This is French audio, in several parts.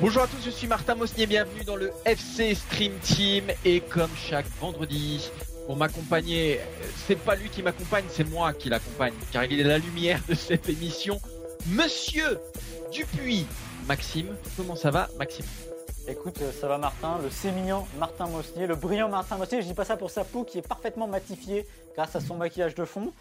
Bonjour à tous, je suis Martin Mosnier, bienvenue dans le FC Stream Team et comme chaque vendredi, pour m'accompagner, c'est pas lui qui m'accompagne, c'est moi qui l'accompagne car il est la lumière de cette émission, Monsieur Dupuis. Maxime, comment ça va Maxime? Écoute, euh, ça va Martin, le sémillant Martin Mosnier, le brillant Martin Mosnier. Je dis pas ça pour sa peau qui est parfaitement matifiée grâce à son maquillage de fond.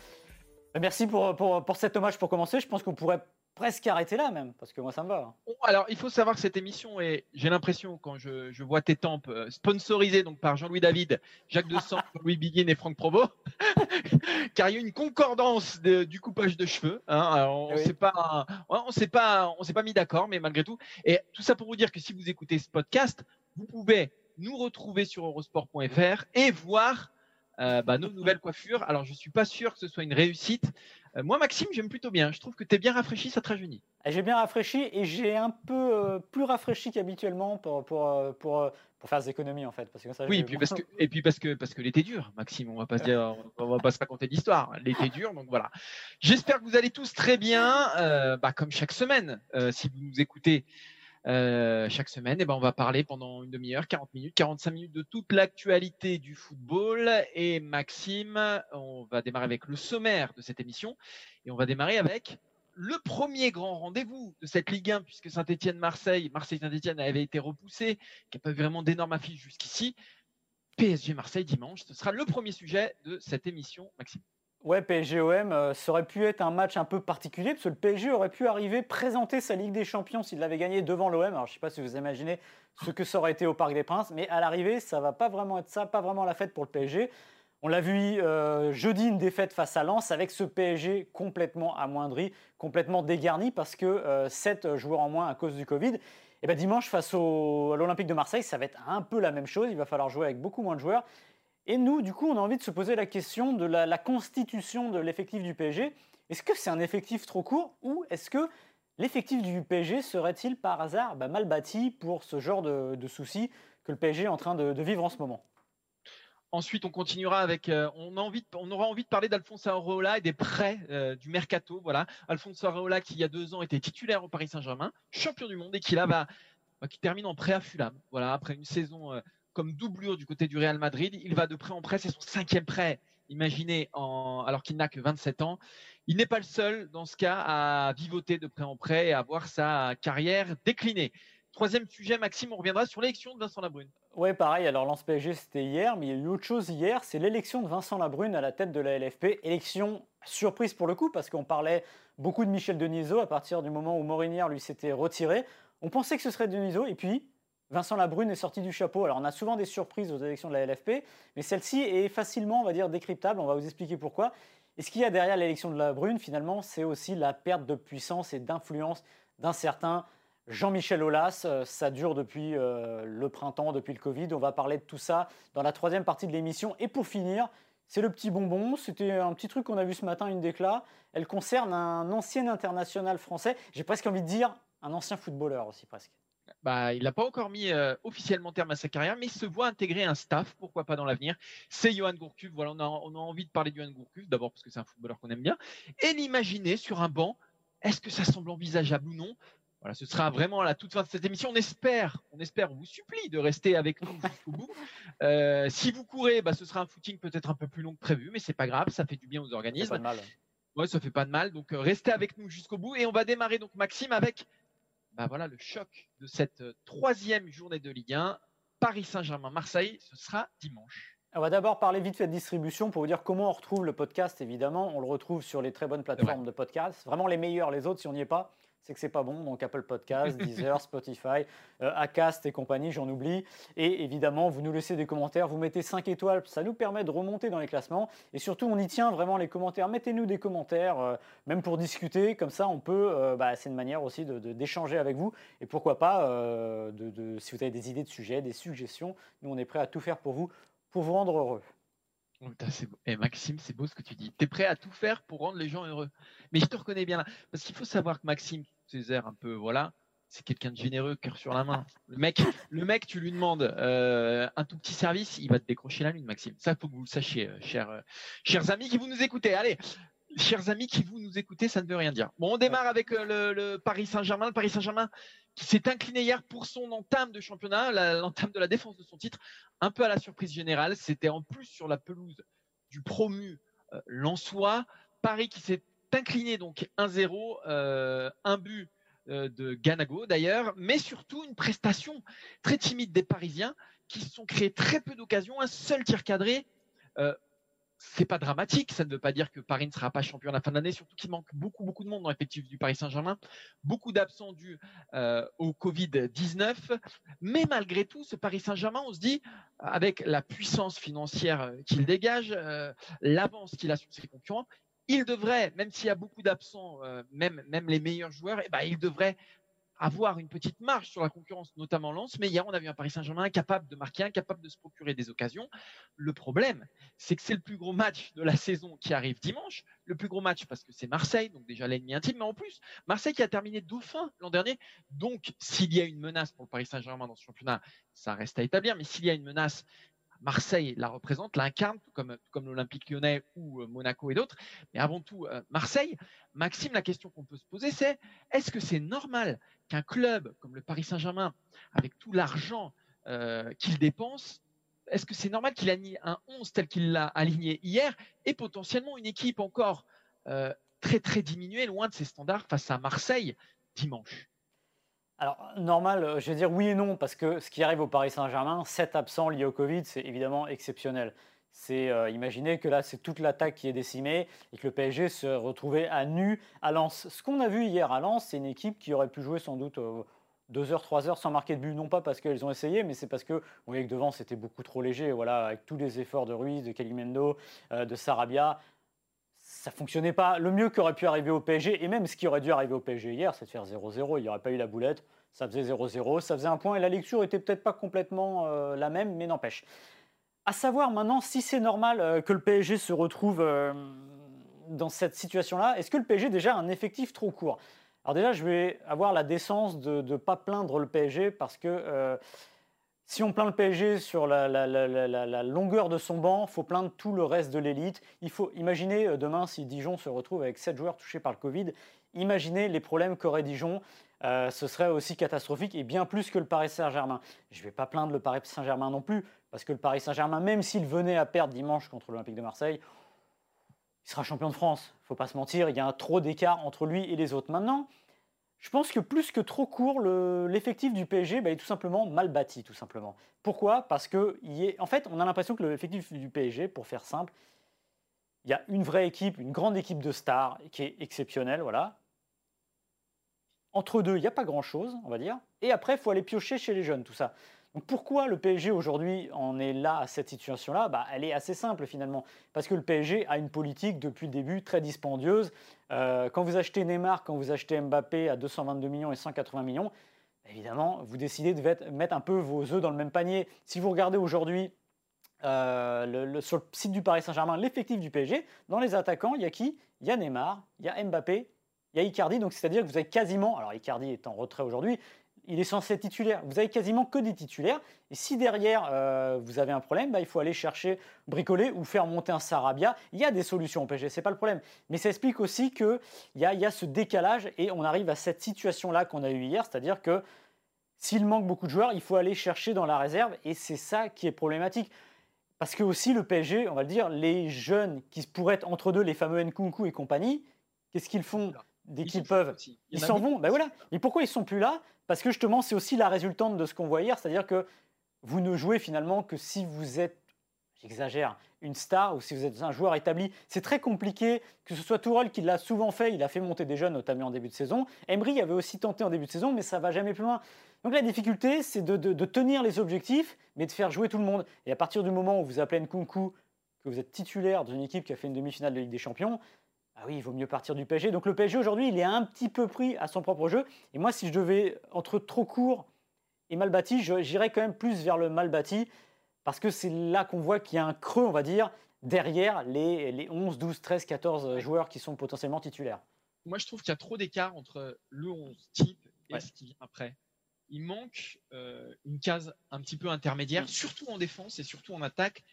Euh, Merci pour, pour, pour cet hommage pour commencer. Je pense qu'on pourrait presque arrêter là même, parce que moi ça me va. Bon, alors, il faut savoir que cette émission est, j'ai l'impression, quand je, je vois tes tempes, euh, sponsorisée donc par Jean-Louis David, Jacques Dessant, Louis Biguin et Franck Provost, car il y a une concordance de- du coupage de cheveux. hein. Alors, on Oui. s'est pas, on s'est pas, on s'est pas mis d'accord, mais malgré tout. Et tout ça pour vous dire que si vous écoutez ce podcast, vous pouvez nous retrouver sur eurosport.fr et voir euh, bah, nos nouvelles coiffures. Alors, je suis pas sûr que ce soit une réussite. Euh, moi, Maxime, j'aime plutôt bien. Je trouve que tu es bien rafraîchi, ça te rajeunit. Et J'ai bien rafraîchi et j'ai un peu euh, plus rafraîchi qu'habituellement pour, pour, euh, pour, pour faire des économies en fait. Parce que ça, Oui, et puis parce que et puis parce que parce que l'été dure, Maxime, on va pas se dire, on va pas se raconter d'histoire. L'été dure, donc voilà. J'espère que vous allez tous très bien, euh, bah, comme chaque semaine. euh, si vous nous écoutez euh, chaque semaine, et ben on va parler pendant une demi-heure, 40 minutes, 45 minutes de toute l'actualité du football. Et Maxime, on va démarrer avec le sommaire de cette émission, et on va démarrer avec le premier grand rendez-vous de cette Ligue 1, puisque Saint-Etienne-Marseille, Marseille-Saint-Etienne avait été repoussé, qui n'a pas eu vraiment d'énormes affiches jusqu'ici. PSG Marseille dimanche, ce sera le premier sujet de cette émission, Maxime. Ouais, PSG-OM, euh, ça aurait pu être un match un peu particulier, parce que le PSG aurait pu arriver présenter sa Ligue des Champions s'il l'avait gagné devant l'OM. Alors, je ne sais pas si vous imaginez ce que ça aurait été au Parc des Princes, mais à l'arrivée, ça va pas vraiment être ça, pas vraiment la fête pour le PSG. On l'a vu euh, jeudi, une défaite face à Lens, avec ce PSG complètement amoindri, complètement dégarni, parce que 7 joueurs en moins à cause du Covid. Et ben dimanche, face à l'Olympique de Marseille, ça va être un peu la même chose. Il va falloir jouer avec beaucoup moins de joueurs. Et nous, du coup, on a envie de se poser la question de la, constitution de l'effectif du PSG. Est-ce que c'est un effectif trop court ou est-ce que l'effectif du PSG serait-il par hasard bah, mal bâti pour ce genre de, de soucis que le PSG est en train de, vivre en ce moment? Ensuite, on continuera avec. euh, on aura envie de parler d'Alphonse Areola et des prêts euh, du mercato. Voilà, Alphonse Areola qui il y a deux ans était titulaire au Paris Saint-Germain, champion du monde et qui là va, bah, qui termine en prêt à Fulham. Voilà, après une saison euh, comme doublure du côté du Real Madrid, il va de prêt en prêt. C'est son cinquième prêt. Imaginez, en, alors qu'il n'a que 27 ans. Il n'est pas le seul dans ce cas à vivoter de prêt en prêt et à voir sa carrière décliner. Troisième sujet, Maxime, on reviendra sur l'élection de Vincent Labrune. Ouais, pareil. Alors, Lance PSG, c'était hier, mais il y a eu autre chose hier. C'est l'élection de Vincent Labrune à la tête de la LFP. Élection surprise pour le coup, parce qu'on parlait beaucoup de Michel Denisot à partir du moment où Morinière lui s'était retiré. On pensait que ce serait Denisot, et puis Vincent Labrune est sorti du chapeau. Alors, on a souvent des surprises aux élections de la LFP, mais celle-ci est facilement, on va dire, décryptable. On va vous expliquer pourquoi. Et ce qu'il y a derrière l'élection de Labrune, finalement, c'est aussi la perte de puissance et d'influence d'un certain Jean-Michel Aulas, euh, ça dure depuis euh, le printemps, depuis le Covid. On va parler de tout ça dans la troisième partie de l'émission. Et pour finir, c'est le petit bonbon. C'était un petit truc qu'on a vu ce matin, une déclat. Elle concerne un ancien international français. J'ai presque envie de dire un ancien footballeur aussi, presque. Bah, il n'a pas encore mis euh, officiellement terme à sa carrière, mais il se voit intégrer un staff, pourquoi pas dans l'avenir. C'est Johan Gourcuff. Voilà, on a, on a envie de parler de Johan Gourcuff, d'abord parce que c'est un footballeur qu'on aime bien, et l'imaginer sur un banc. Est-ce que ça semble envisageable ou non? Voilà, ce sera vraiment à la toute fin de cette émission. On espère, on espère, on vous supplie de rester avec nous jusqu'au bout. Euh, si vous courez, bah, ce sera un footing peut-être un peu plus long que prévu, mais c'est pas grave, ça fait du bien aux pas organismes. de mal. Ouais, ça fait pas de mal. Donc euh, restez avec nous jusqu'au bout et on va démarrer donc Maxime avec bah voilà le choc de cette euh, troisième journée de Ligue 1. Paris Saint-Germain Marseille, ce sera dimanche. On va d'abord parler vite fait de distribution pour vous dire comment on retrouve le podcast, évidemment. On le retrouve sur les très bonnes plateformes de podcast. Vraiment les meilleures, les autres, si on n'y est pas, c'est que c'est pas bon. Donc Apple Podcast, Deezer, Spotify, euh, Acast et compagnie, j'en oublie. Et évidemment, vous nous laissez des commentaires, vous mettez 5 étoiles, ça nous permet de remonter dans les classements. Et surtout, on y tient vraiment les commentaires. Mettez-nous des commentaires, euh, même pour discuter. Comme ça, on peut. Euh, bah, c'est une manière aussi d'échanger avec vous. Et pourquoi pas, de, si vous avez des idées de sujets, des suggestions, nous on est prêt à tout faire pour vous, pour vous rendre heureux. Oh, Et eh, Maxime, c'est beau ce que tu dis. Tu es prêt à tout faire pour rendre les gens heureux. Mais je te reconnais bien là. Parce qu'il faut savoir que Maxime, ses airs un peu, voilà, c'est quelqu'un de généreux, cœur sur la main. Le mec, le mec, tu lui demandes euh, un tout petit service, il va te décrocher la lune, Maxime. Ça, faut que vous le sachiez, euh, chers, euh, chers amis qui vous nous écoutez. Allez, chers amis qui vous nous écoutez, ça ne veut rien dire. Bon, on démarre avec le, Paris Saint-Germain. Le Paris Saint-Germain qui s'est incliné hier pour son entame de championnat, l'entame de la défense de son titre, un peu à la surprise générale. C'était en plus sur la pelouse du promu Lançois. Paris qui s'est incliné donc 1-0, euh, un but euh, de Ganago d'ailleurs, mais surtout une prestation très timide des Parisiens qui se sont créés très peu d'occasions, un seul tir cadré. Euh, c'est pas dramatique, ça ne veut pas dire que Paris ne sera pas champion à la fin de l'année, surtout qu'il manque beaucoup beaucoup de monde dans l'effectif du Paris Saint-Germain, beaucoup d'absents dus au Covid-19, mais malgré tout, ce Paris Saint-Germain, on se dit, avec la puissance financière qu'il dégage, l'avance qu'il a sur ses concurrents, il devrait, même s'il y a beaucoup d'absents, euh, même, même les meilleurs joueurs, eh ben, il devrait avoir une petite marge sur la concurrence, notamment Lens. Mais hier, on a vu un Paris Saint-Germain incapable de marquer, incapable de se procurer des occasions. Le problème, c'est que c'est le plus gros match de la saison qui arrive dimanche. Le plus gros match parce que c'est Marseille, donc déjà l'ennemi intime. Mais en plus, Marseille qui a terminé dauphin l'an dernier. Donc, s'il y a une menace pour le Paris Saint-Germain dans ce championnat, ça reste à établir. Mais s'il y a une menace Marseille la représente, l'incarne, comme, comme l'Olympique lyonnais ou euh, Monaco et d'autres. Mais avant tout, euh, Marseille. Maxime, la question qu'on peut se poser, c'est est-ce que c'est normal qu'un club comme le Paris Saint-Germain, avec tout l'argent euh, qu'il dépense, est-ce que c'est normal qu'il aligne un 11 tel qu'il l'a aligné hier et potentiellement une équipe encore très très diminuée, loin de ses standards face à Marseille dimanche? Alors, normal, euh, je vais dire oui et non, parce que ce qui arrive au Paris Saint-Germain, 7 absents liés au Covid, c'est évidemment exceptionnel. C'est euh, imaginer que là, c'est toute l'attaque qui est décimée et que le PSG se retrouvait à nu à Lens. Ce qu'on a vu hier à Lens, c'est une équipe qui aurait pu jouer sans doute 2 heures, 3 heures sans marquer de but, non pas parce qu'elles ont essayé, mais c'est parce que vous voyez que devant c'était beaucoup trop léger, voilà, avec tous les efforts de Ruiz, de Calimendo, euh, de Sarabia, ça fonctionnait pas. Le mieux qui aurait pu arriver au PSG, et même ce qui aurait dû arriver au PSG hier, c'est de faire 0-0. Il n'y aurait pas eu la boulette. Ça faisait 0-0, ça faisait un point, et la lecture était peut-être pas complètement euh, la même, mais n'empêche. À savoir maintenant si c'est normal euh, que le PSG se retrouve euh, dans cette situation-là. Est-ce que le PSG déjà un effectif trop court? Alors déjà, je vais avoir la décence de ne pas plaindre le PSG parce que si on plaint le PSG sur la, longueur de son banc, il faut plaindre tout le reste de l'élite. Il faut imaginer euh, demain si Dijon se retrouve avec 7 joueurs touchés par le Covid. Imaginez les problèmes qu'aurait Dijon. Euh, ce serait aussi catastrophique et bien plus que le Paris Saint-Germain. Je ne vais pas plaindre le Paris Saint-Germain non plus, parce que le Paris Saint-Germain, même s'il venait à perdre dimanche contre l'Olympique de Marseille, il sera champion de France. Il ne faut pas se mentir, il y a trop d'écart entre lui et les autres. Maintenant, je pense que plus que trop court, l'effectif du PSG bah, est tout simplement mal bâti, tout simplement. Pourquoi? Parce que, est, en fait, on a l'impression que l'effectif du PSG, pour faire simple, il y a une vraie équipe, une grande équipe de stars qui est exceptionnelle, voilà. Entre deux, il n'y a pas grand-chose, on va dire. Et après, il faut aller piocher chez les jeunes, tout ça pourquoi le PSG aujourd'hui en est là à cette situation-là? Bah, Elle est assez simple finalement. Parce que le PSG a une politique depuis le début très dispendieuse. Euh, quand vous achetez Neymar, quand vous achetez Mbappé à 222 millions et 180 millions, évidemment, vous décidez de mettre un peu vos œufs dans le même panier. Si vous regardez aujourd'hui euh, sur le site du Paris Saint-Germain l'effectif du PSG, dans les attaquants, il y a qui? Il y a Neymar, il y a Mbappé, il y a Icardi, donc c'est-à-dire que vous avez quasiment, alors Icardi est en retrait aujourd'hui, il est censé être titulaire. Vous avez quasiment que des titulaires. Et si derrière euh, vous avez un problème, bah, il faut aller chercher, bricoler ou faire monter un Sarabia. Il y a des solutions au PSG, c'est pas le problème. Mais ça explique aussi qu'il y a, y a ce décalage et on arrive à cette situation-là qu'on a eue hier, c'est-à-dire que s'il manque beaucoup de joueurs, il faut aller chercher dans la réserve et c'est ça qui est problématique. Parce que aussi le PSG, on va le dire, les jeunes qui pourraient être entre deux, les fameux Nkunku et compagnie, qu'est-ce qu'ils font? Dès qu'ils peuvent Ils s'en vont. Ben voilà. Et pourquoi ils sont plus là? Parce que justement, c'est aussi la résultante de ce qu'on voit hier, c'est-à-dire que vous ne jouez finalement que si vous êtes, j'exagère, une star ou si vous êtes un joueur établi. C'est très compliqué, que ce soit Tourelle qui l'a souvent fait, il a fait monter des jeunes, notamment en début de saison. Emery avait aussi tenté en début de saison, mais ça va jamais plus loin. Donc la difficulté, c'est de, tenir les objectifs, mais de faire jouer tout le monde. Et à partir du moment où vous appelez Nkunku, que vous êtes titulaire d'une équipe qui a fait une demi-finale de Ligue des Champions, ah oui, il vaut mieux partir du PSG. Donc le PSG aujourd'hui, il est un petit peu pris à son propre jeu. Et moi, si je devais, entre trop court et mal bâti, j'irais quand même plus vers le mal bâti, parce que c'est là qu'on voit qu'il y a un creux, on va dire, derrière les, les 11, 12, 13, 14 joueurs qui sont potentiellement titulaires. Moi, je trouve qu'il y a trop d'écart entre le 11 type et ce qui vient après. Il manque euh, une case un petit peu intermédiaire, mm. surtout en défense et surtout en attaque,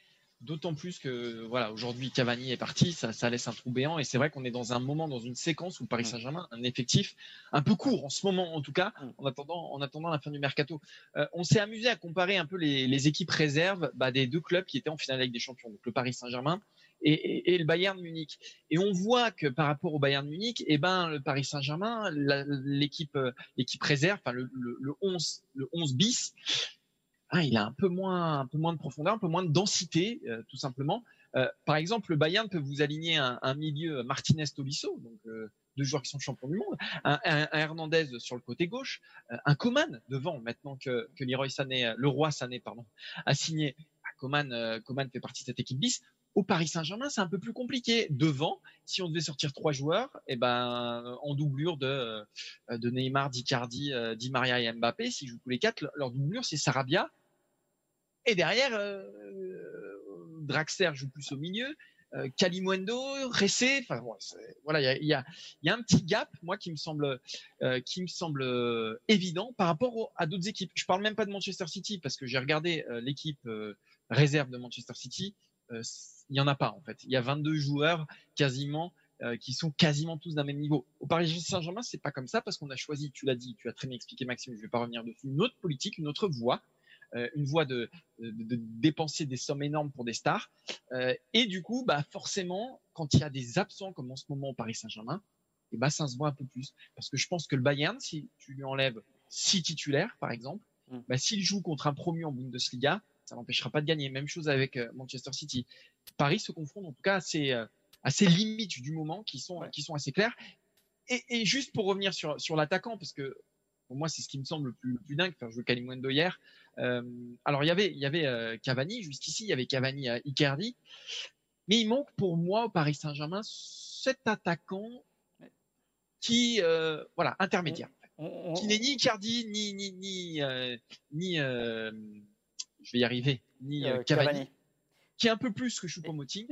D'autant plus que voilà, aujourd'hui Cavani est parti, ça, laisse un trou béant et c'est vrai qu'on est dans un moment, dans une séquence où Paris mm. Saint-Germain a un effectif un peu court en ce moment en tout cas, mm. en attendant, en attendant la fin du mercato. Euh, on s'est amusé à comparer un peu les, équipes réserves bah, des deux clubs qui étaient en finale avec des champions, donc le Paris Saint-Germain et, le Bayern Munich. Et on voit que par rapport au Bayern Munich, eh ben le Paris Saint-Germain, l'équipe l'équipe réserve, enfin le, le 11 le 11 bis ah, il a un peu moins, un peu moins de profondeur, un peu moins de densité, euh, tout simplement. Euh, par exemple, le Bayern peut vous aligner un, milieu Martinez-Tolisso, donc euh, deux joueurs qui sont champions du monde, un, Hernandez sur le côté gauche, un Coman devant, maintenant que, que Leroy Sané, le roi Sané, pardon, a signé. Bah, Coman, Coman fait partie de cette équipe bis. Au Paris Saint-Germain, c'est un peu plus compliqué. Devant, si on devait sortir trois joueurs, eh ben en doublure de, de Neymar, d'Icardi, Di Maria et Mbappé, s'ils jouent tous les quatre, leur doublure c'est Sarabia, et derrière, euh, Draxler joue plus au milieu. Euh, Ressé, enfin voilà, il y a, un petit gap, moi, qui me semble, euh, qui me semble euh, évident par rapport à d'autres équipes. Je parle même pas de Manchester City parce que j'ai regardé l'équipe réserve de Manchester City. il y en a pas en fait. Il y a 22 joueurs quasiment qui sont quasiment tous d'un même niveau. Au Paris Saint-Germain, c'est pas comme ça parce qu'on a choisi, tu l'as dit, tu as très bien expliqué Maxime, je vais pas revenir dessus, une autre politique, une autre voie euh, une voie de, dépenser des sommes énormes pour des stars. Euh, et du coup, bah forcément, quand il y a des absents comme en ce moment au Paris Saint-Germain, et eh bah ça se voit un peu plus. Parce que je pense que le Bayern, si tu lui enlèves six titulaires, par exemple, mm. bah, s'il joue contre un promu en Bundesliga, ça n'empêchera pas de gagner. Même chose avec euh, Manchester City. Paris se confronte en tout cas à ces, à ces limites du moment qui sont, qui sont assez claires. Et, et, juste pour revenir sur, sur l'attaquant, parce que pour moi, c'est ce qui me semble le plus, plus dingue. Faire jouer Kalimundo hier. Euh, alors, il y avait, il y avait euh, Cavani, jusqu'ici, il y avait Cavani à Icardi. Mais il manque pour moi au Paris Saint-Germain cet attaquant qui, euh, voilà, intermédiaire. Qui n'est ni Icardi, ni, ni, ni, ni je vais y arriver, ni Cavani, Qui est un peu plus que Choupo-Moting.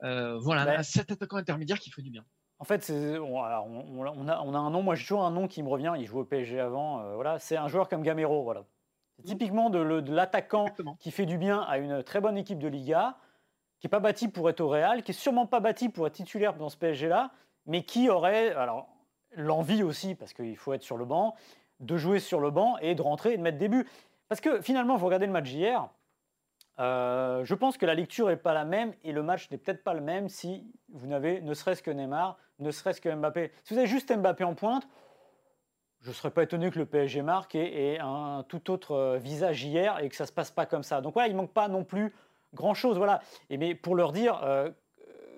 voilà, cet attaquant intermédiaire qui ferait du bien. En fait, on, on, a, on, a, un nom, moi j'ai toujours un nom qui me revient, il joue au PSG avant, euh, voilà, c'est un joueur comme Gamero. Voilà. C'est typiquement de, l'attaquant qui fait du bien à une très bonne équipe de Liga, qui n'est pas bâti pour être au Real, qui est sûrement pas bâti pour être titulaire dans ce PSG-là, mais qui aurait alors l'envie aussi, parce qu'il faut être sur le banc, de jouer sur le banc et de rentrer et de mettre des buts. Parce que finalement, vous regardez le match d'hier, euh, je pense que la lecture n'est pas la même et le match n'est peut-être pas le même si vous n'avez ne serait-ce que Neymar, ne serait-ce que Mbappé. Si vous avez juste Mbappé en pointe, je ne serais pas étonné que le PSG marque et, ait un tout autre euh, visage hier et que ça ne se passe pas comme ça. Donc voilà, il manque pas non plus grand-chose. Voilà. Et mais pour leur dire, euh,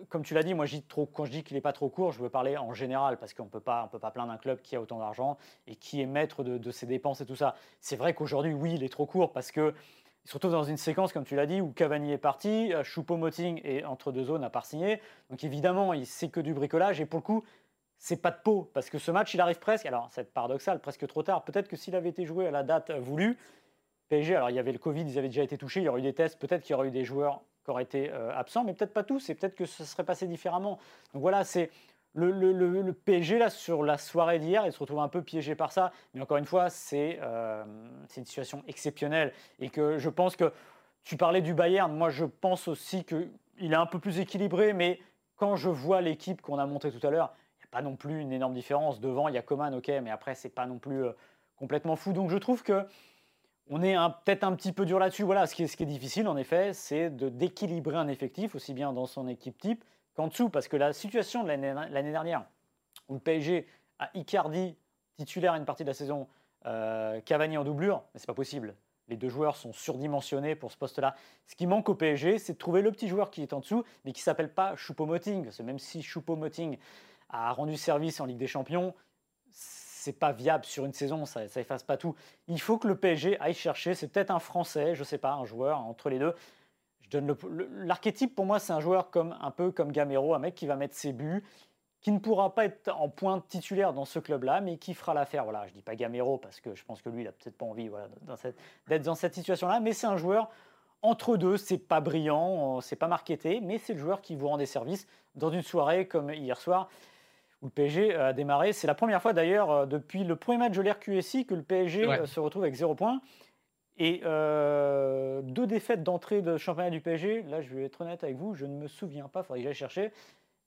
comme tu l'as dit, moi trop, quand je dis qu'il n'est pas trop court, je veux parler en général parce qu'on ne peut pas plaindre un club qui a autant d'argent et qui est maître de, ses dépenses et tout ça. C'est vrai qu'aujourd'hui, oui, il est trop court parce que surtout dans une séquence, comme tu l'as dit, où Cavani est parti, euh, Choupo-Moting est entre deux zones à part signer. Donc évidemment, c'est que du bricolage. Et pour le coup, c'est pas de peau. Parce que ce match, il arrive presque, alors c'est paradoxal, presque trop tard. Peut-être que s'il avait été joué à la date voulue, PSG, alors il y avait le Covid, ils avaient déjà été touchés, il y aurait eu des tests, peut-être qu'il y aurait eu des joueurs qui auraient été euh, absents, mais peut-être pas tous, et peut-être que ça serait passé différemment. Donc voilà, c'est le, PSG, là, sur la soirée d'hier, il se retrouve un peu piégé par ça. Mais encore une fois, euh, c'est une situation exceptionnelle. Et que je pense que tu parlais du Bayern. Moi, je pense aussi qu'il est un peu plus équilibré. Mais quand je vois l'équipe qu'on a montée tout à l'heure, pas non plus une énorme différence. Devant, il y a Coman, ok, mais après, c'est pas non plus euh, complètement fou. Donc je trouve que on est peut-être un petit peu dur là-dessus. Voilà, ce qui, est, difficile, en effet, c'est d'équilibrer un effectif, aussi bien dans son équipe type qu'en dessous, parce que la situation de l'année dernière, où le PSG a Icardi titulaire une partie de la saison, euh, Cavani en doublure, mais c'est pas possible. Les deux joueurs sont surdimensionnés pour ce poste-là. Ce qui manque au PSG, c'est de trouver le petit joueur qui est en dessous, mais qui s'appelle pas Choupo-Moting. Même si Choupo-Moting a rendu service en Ligue des Champions, c'est pas viable sur une saison, ça, efface pas tout. Il faut que le PSG aille chercher, c'est peut-être un Français, je sais pas, un joueur entre les deux. Je donne l'archétype pour moi, c'est un joueur comme un peu comme Gamero, un mec qui va mettre ses buts, qui ne pourra pas être en point titulaire dans ce club-là, mais qui fera l'affaire. Voilà, je dis pas Gamero parce que je pense que lui, il a peut-être pas envie d'être dans cette situation-là, mais c'est un joueur entre deux, c'est pas brillant, c'est pas marketé, mais c'est le joueur qui vous rend des services dans une soirée comme hier soir où le PSG a démarré. C'est la première fois d'ailleurs euh, depuis le premier match de l'RQSI que le PSG euh, se retrouve avec zéro point. Et euh, deux défaites d'entrée de championnat du PSG, là je vais être honnête avec vous, je ne me souviens pas, il faudrait que j'aille chercher.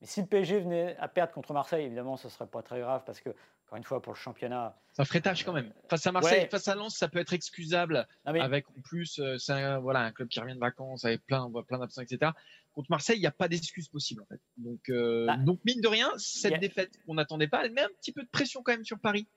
Mais si le PSG venait à perdre contre Marseille, évidemment, ce ne serait pas très grave parce que, encore une fois, pour le championnat. Ça ferait tâche quand même. Face à Marseille, face à Lens, ça peut être excusable. avec en plus, c'est un, voilà, un club qui revient de vacances avec plein, plein d'absents, etc contre Marseille, il n'y a pas d'excuse possible en fait. Donc, euh, bah, donc mine de rien, cette défaite qu'on n'attendait pas, elle met un petit peu de pression quand même sur Paris.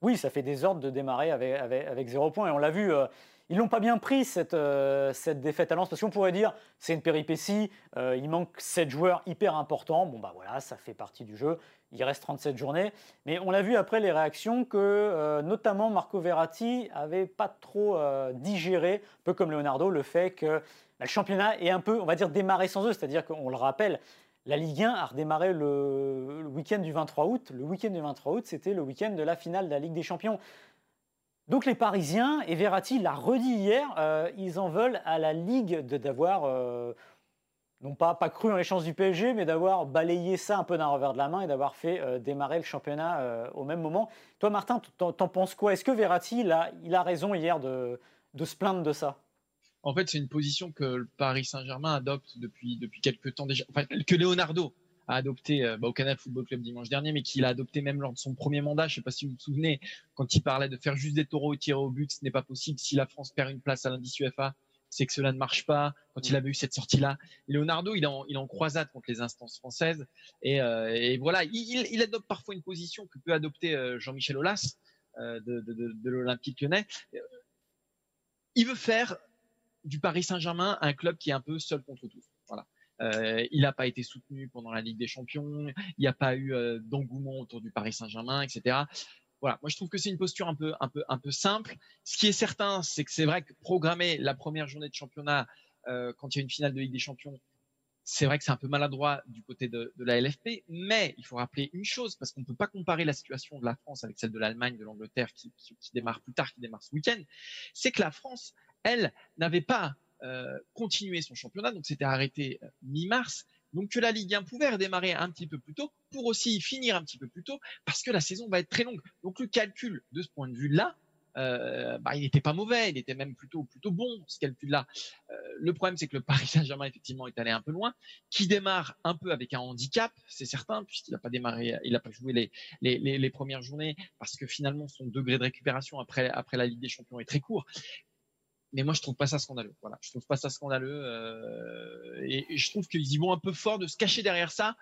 Oui, ça fait des ordres de démarrer avec, avec, zéro point et on l'a vu. Euh, ils l'ont pas bien pris cette, euh, cette défaite à Lens parce qu'on pourrait dire c'est une péripétie, il manque 7 joueurs hyper importants. Bon bah voilà, ça fait partie du jeu. Il reste 37 journées, mais on l'a vu après les réactions que notamment Marco Verratti avait pas trop digéré, un peu comme Leonardo, le fait que le championnat est un peu, on va dire, démarré sans eux. C'est-à-dire qu'on le rappelle, la Ligue 1 a redémarré le, week-end du 23 août. Le week-end du 23 août, c'était le week-end de la finale de la Ligue des Champions. Donc les Parisiens, et Verratti l'a redit hier, euh, ils en veulent à la Ligue d'avoir, euh, non pas, pas cru dans les chances du PSG, mais d'avoir balayé ça un peu d'un revers de la main et d'avoir fait euh, démarrer le championnat au même moment. Toi Martin, t'en penses quoi? Est-ce que Verratti, il a, il a raison hier de se plaindre de ça? En fait, c'est une position que le Paris Saint-Germain adopte depuis, depuis quelques temps déjà, enfin, que Leonardo a adopté euh, bah, au Canal Football Club dimanche dernier, mais qu'il a adopté même lors de son premier mandat. Je ne sais pas si vous vous souvenez, quand il parlait de faire juste des taureaux et tirer au but, ce n'est pas possible. Si la France perd une place à l'indice UEFA, c'est que cela ne marche pas. Quand il avait eu cette sortie-là, Leonardo, il est en, il en croisade contre les instances françaises. Et, euh, voilà, il, adopte parfois une position que peut adopter euh, Jean-Michel Aulas de, de, de l'Olympique lyonnais. Il veut faire du Paris Saint-Germain, un club qui est un peu seul contre tous. Voilà. Euh, il n'a pas été soutenu pendant la Ligue des Champions, il n'y a pas eu euh, d'engouement autour du Paris Saint-Germain, etc. Voilà, moi je trouve que c'est une posture un peu, un peu, un peu simple. Ce qui est certain, c'est que c'est vrai que programmer la première journée de championnat euh, quand il y a une finale de Ligue des Champions, c'est vrai que c'est un peu maladroit du côté de, de, la LFP, mais il faut rappeler une chose, parce qu'on ne peut pas comparer la situation de la France avec celle de l'Allemagne, de l'Angleterre, qui, qui, qui, démarre plus tard, qui démarre ce week-end, c'est que la France, elle, n'avait pas euh, continué son championnat, donc c'était arrêté euh, mi-mars, donc que la Ligue 1 pouvait redémarrer un petit peu plus tôt pour aussi finir un petit peu plus tôt, parce que la saison va être très longue. Donc le calcul de ce point de vue-là, euh, bah, il n'était pas mauvais, il était même plutôt plutôt bon ce calcul-là. Euh, le problème, c'est que le Paris Saint-Germain effectivement est allé un peu loin, qui démarre un peu avec un handicap, c'est certain, puisqu'il n'a pas démarré, il n'a pas joué les, les, les, les, premières journées, parce que finalement son degré de récupération après après la Ligue des Champions est très court mais moi je trouve pas ça scandaleux. Voilà, je trouve pas ça scandaleux euh, et, je trouve qu'ils y vont un peu fort de se cacher derrière ça.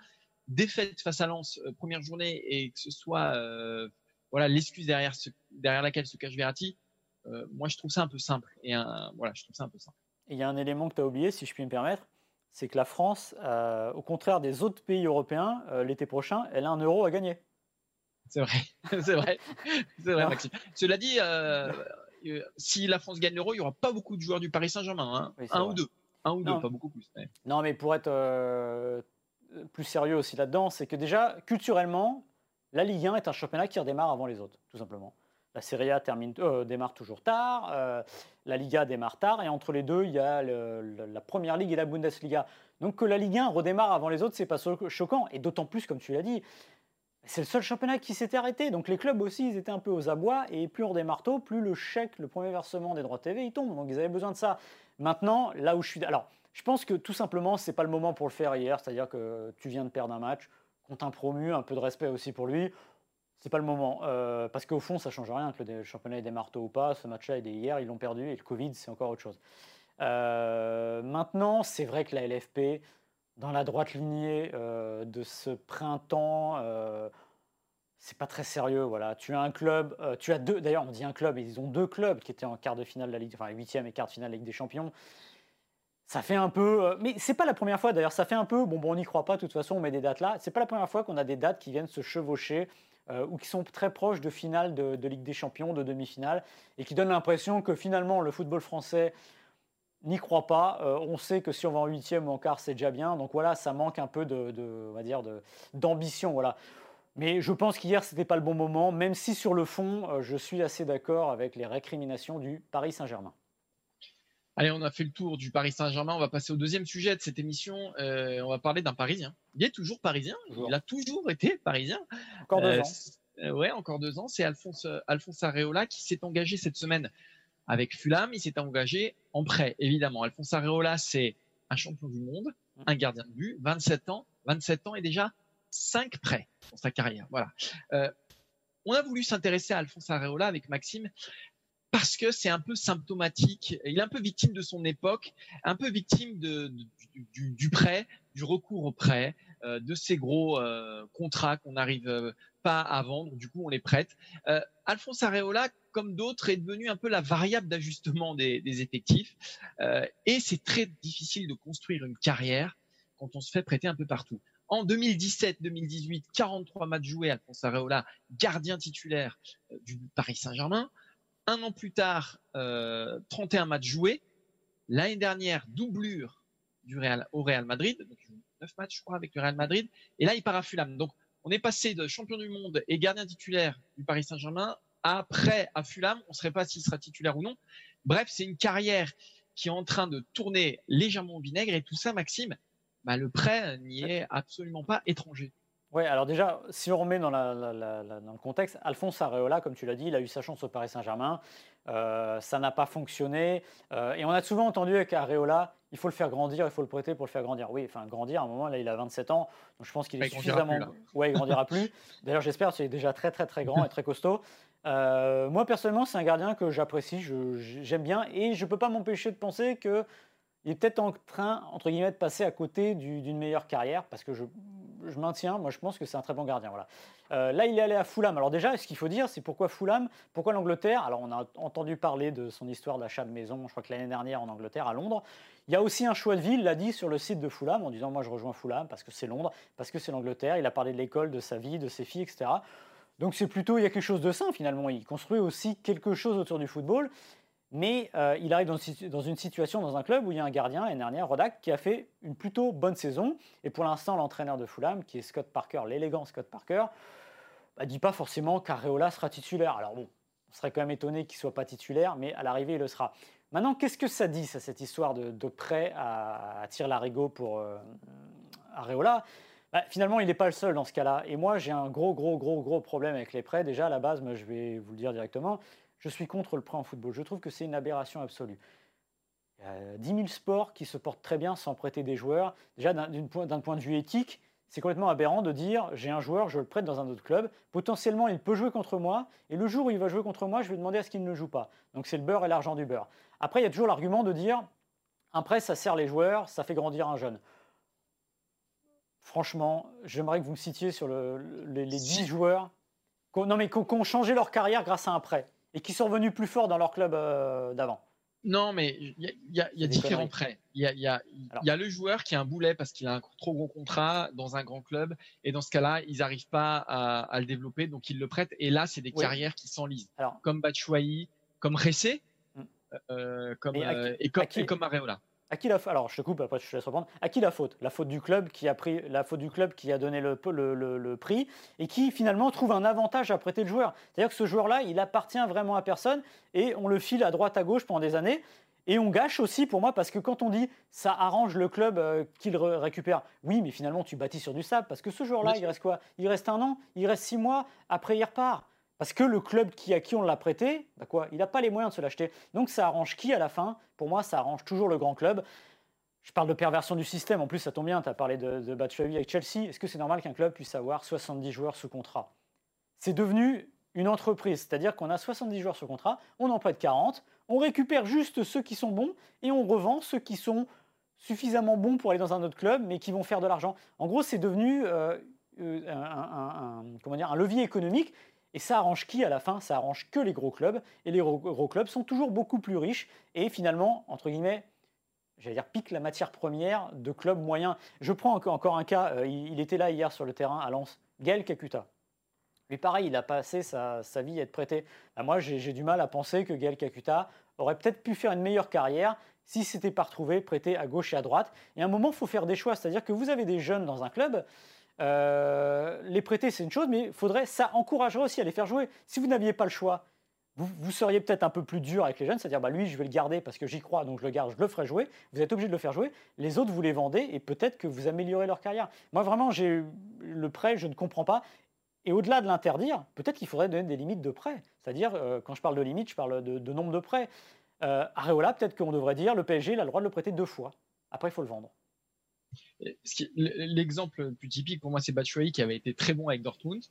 Défaite face à Lens euh, première journée et que ce soit euh, voilà l'excuse derrière derrière laquelle se cache Verratti. moi je trouve ça un peu simple et voilà je trouve ça un peu simple. Il y a un élément que tu as oublié si je puis me permettre, c'est que la France, au contraire des autres pays européens, l'été prochain, elle a un euro à gagner. C'est vrai, c'est vrai, c'est vrai, Maxime. Cela dit, euh, si la France gagne l'euro, il n'y aura pas beaucoup de joueurs du Paris Saint-Germain. Hein. un ou deux. Un ou deux, pas beaucoup plus. Non, mais pour être euh, plus sérieux aussi là-dedans, c'est que déjà, culturellement, la Ligue 1 est un championnat qui redémarre avant les autres, tout simplement. La Serie A termine, euh, démarre toujours tard, la Liga démarre tard, et entre les deux, il y a la Première Ligue et la Bundesliga. Donc que la Ligue 1 redémarre avant les autres, c'est pas choquant, et d'autant plus, comme tu l'as dit, c'est le seul championnat qui s'était arrêté. Donc les clubs aussi, ils étaient un peu aux abois. Et plus on des plus le chèque, le premier versement des droits TV, il tombe. Donc ils avaient besoin de ça. Maintenant, là où je suis. Alors, je pense que tout simplement, c'est pas le moment pour le faire hier. C'est-à-dire que tu viens de perdre un match contre un promu, un peu de respect aussi pour lui. C'est pas le moment. Euh, parce qu'au fond, ça change rien que le championnat des marteaux ou pas. Ce match-là, il est hier, ils l'ont perdu. Et le Covid, c'est encore autre chose. Euh, maintenant, c'est vrai que la LFP, dans la droite lignée euh, de ce printemps, euh, c'est pas très sérieux. Voilà, tu as un club, euh, tu as deux. D'ailleurs, on dit un club, ils ont deux clubs qui étaient en quart de finale de la Ligue, enfin huitième et quart de finale de la Ligue des Champions. Ça fait un peu, euh, mais c'est pas la première fois. D'ailleurs, ça fait un peu. Bon, bon on n'y croit pas. De toute façon, on met des dates là. C'est pas la première fois qu'on a des dates qui viennent se chevaucher ou qui sont très proches de finale de, Ligue des Champions, de demi-finale, et qui donnent l'impression que finalement le football français n'y croit pas. on sait que si on va en huitième ou en quart, c'est déjà bien. Donc voilà, ça manque un peu de, de on va dire, d'ambition. Voilà. Mais je pense qu'hier, ce n'était pas le bon moment, même si sur le fond, euh, je suis assez d'accord avec les récriminations du Paris Saint-Germain. Allez, on a fait le tour du Paris Saint-Germain. On va passer au deuxième sujet de cette émission. Euh, on va parler d'un Parisien. Il est toujours Parisien. Il a toujours été Parisien. Encore deux euh, ans. ouais, encore deux ans. C'est Alphonse, Alphonse Areola qui s'est engagé cette semaine avec Fulham. Il s'est engagé en prêt, évidemment. Alphonse Areola, c'est un champion du monde, mm. un gardien de but, 27 ans. 27 ans et déjà 5 prêts dans sa carrière. Voilà. Euh, on a voulu s'intéresser à Alphonse Areola avec Maxime parce que c'est un peu symptomatique. Il est un peu victime de son époque, un peu victime de, du, prêt, du recours au prêt, euh, de ces gros euh, contrats qu'on n'arrive pas à vendre. Du coup, on les prête. Alphonse Areola, comme d'autres, est devenu un peu la variable d'ajustement des, effectifs. et c'est très difficile de construire une carrière quand on se fait prêter un peu partout. En 2017-2018, 43 matchs joués, Alphonse Areola, gardien titulaire euh, du Paris Saint-Germain. Un an plus tard, 31 euh, matchs joués. L'année dernière, doublure du Real, au Real Madrid. Donc, 9 matchs, je crois, avec le Real Madrid. Et là, il part à. Donc, on est passé de champion du monde et gardien titulaire du Paris Saint-Germain prêt à Fulham. On ne saurait pas s'il sera titulaire ou non. Bref, c'est une carrière qui est en train de tourner légèrement au vinaigre. Et tout ça, Maxime, bah, le prêt n'y est absolument pas étranger. Oui, alors déjà, si on remet dans, le contexte, Alphonse Areola, comme tu l'as dit, il a eu sa chance au Paris Saint-Germain. Euh, ça n'a pas fonctionné. Euh, et on a souvent entendu avec Areola, il faut le faire grandir, il faut le prêter pour le faire grandir. Oui, enfin, grandir, à un moment, là, il a 27 ans. Donc je pense qu'il est suffisamment. Oui, il grandira plus. D'ailleurs, j'espère, qu'il est déjà très, très, très grand et très costaud. Euh, moi, personnellement, c'est un gardien que j'apprécie, j'aime bien. Et je ne peux pas m'empêcher de penser que il est peut-être en train, entre guillemets, de passer à côté d'une meilleure carrière, parce que je, maintiens, moi je pense que c'est un très bon gardien. Voilà. Euh, là, il est allé à Fulham. Alors déjà, ce qu'il faut dire, c'est pourquoi Fulham, pourquoi l'Angleterre? Alors on a entendu parler de son histoire d'achat de maison, je crois que l'année dernière en Angleterre, à Londres. Il y a aussi un choix de ville, il l'a dit sur le site de Fulham, en disant moi je rejoins Fulham parce que c'est Londres, parce que c'est l'Angleterre. Il a parlé de l'école, de sa vie, de ses filles, etc. Donc c'est plutôt, il y a quelque chose de sain finalement. Il construit aussi quelque chose autour du football. Mais euh, il arrive dans, une situation, dans un club où il y a un gardien, l'année dernière, Rodak, qui a fait une plutôt bonne saison. Et pour l'instant, l'entraîneur de Fulham, qui est Scott Parker, l'élégant Scott Parker, ne bah, dit pas forcément qu'Areola sera titulaire. Alors bon, on serait quand même étonné qu'il soit pas titulaire, mais à l'arrivée, il le sera. Maintenant, qu'est-ce que ça dit, ça, cette histoire de, prêt à, à tir larigot pour euh, Areola? Bah, Finalement, il n'est pas le seul dans ce cas-là. Et moi, j'ai un gros, gros, gros, gros problème avec les prêts. Déjà, à la base, je vais vous le dire directement je suis contre le prêt en football. Je trouve que c'est une aberration absolue. Il y a 10 000 sports qui se portent très bien sans prêter des joueurs. Déjà, d'un point, de vue éthique, c'est complètement aberrant de dire j'ai un joueur, je le prête dans un autre club. Potentiellement, il peut jouer contre moi. Et le jour où il va jouer contre moi, je vais demander à ce qu'il ne joue pas. Donc c'est le beurre et l'argent du beurre. Après, il y a toujours l'argument de dire un prêt, ça sert les joueurs, ça fait grandir un jeune. Franchement, j'aimerais que vous me citiez sur les, 10 joueurs non, mais qui ont changé leur carrière grâce à un prêt et qui sont revenus plus forts dans leur club euh, d'avant. Non, mais il y a, différents prêts. Il y a, le joueur qui a un boulet parce qu'il a un trop gros contrat dans un grand club. Et dans ce cas-là, ils n'arrivent pas à, le développer, donc ils le prêtent. Et là, c'est des carrières qui s'enlisent. Comme Batshuayi, comme Ressé, mm. euh, comme, euh, et, comme, et comme Areola. À qui la Alors, je te coupe, après je te laisse reprendre. À qui la faute? La faute du club qui a pris, la faute du club qui a donné le, le, prix et qui finalement trouve un avantage à prêter le joueur. C'est-à-dire que ce joueur-là, il appartient vraiment à personne et on le file à droite à gauche pendant des années. Et on gâche aussi pour moi parce que quand on dit ça arrange le club euh, qu'il récupère, oui, mais finalement tu bâtis sur du sable parce que ce joueur-là, il reste quoi? Il reste un an, il reste six mois, après il repart. Parce que le club qui, à qui on l'a prêté, bah quoi, il n'a pas les moyens de se l'acheter. Donc ça arrange qui à la fin? Pour moi, ça arrange toujours le grand club. Je parle de perversion du système. En plus, ça tombe bien, tu as parlé de, de Batshuayi avec Chelsea. Est-ce que c'est normal qu'un club puisse avoir 70 joueurs sous contrat? C'est devenu une entreprise, c'est-à-dire qu'on a 70 joueurs sous contrat, on en prête 40, on récupère juste ceux qui sont bons et on revend ceux qui sont suffisamment bons pour aller dans un autre club, mais qui vont faire de l'argent. En gros, c'est devenu euh, un, comment dire, un levier économique. Et ça arrange qui à la fin? Ça arrange que les gros clubs. Et les gros, clubs sont toujours beaucoup plus riches. Et finalement, entre guillemets, j'allais dire, pique la matière première de clubs moyens. Je prends encore un cas, il, était là hier sur le terrain à Lens, Gaël Kakuta. Mais pareil, il a passé sa, sa vie à être prêté. Bah, moi, j'ai du mal à penser que Gaël Kakuta aurait peut-être pu faire une meilleure carrière si c'était pas retrouvé prêté à gauche et à droite. Et à un moment, il faut faire des choix. C'est-à-dire que vous avez des jeunes dans un club, euh, les prêter, c'est une chose, mais faudrait, ça encouragerait aussi à les faire jouer. Si vous n'aviez pas le choix, vous, seriez peut-être un peu plus dur avec les jeunes, c'est-à-dire bah, lui, je vais le garder parce que j'y crois, donc je le garde, je le ferai jouer. Vous êtes obligé de le faire jouer. Les autres, vous les vendez et peut-être que vous améliorez leur carrière. Moi, vraiment, j'ai le prêt, je ne comprends pas. Et au-delà de l'interdire, peut-être qu'il faudrait donner des limites de prêt. C'est-à-dire, euh, quand je parle de limites, je parle de, nombre de prêts. Euh, Areola, peut-être qu'on devrait dire le PSG a le droit de le prêter deux fois. Après, il faut le vendre. L'exemple plus typique pour moi, c'est Batshuayi qui avait été très bon avec Dortmund.